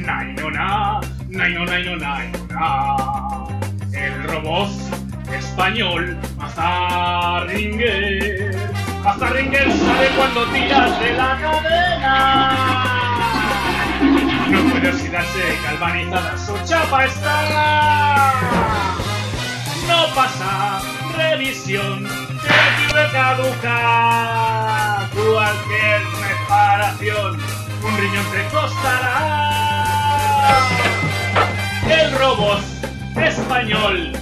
nay, no, nay, no, El robot español Mazarringer. Mazarringer sabe cuando tiras de la cadena. No puede oxidarse, galvanizada, su chapa está. No pasa revisión, te caduca. Cualquier reparación, un riñón te costará. Robot español.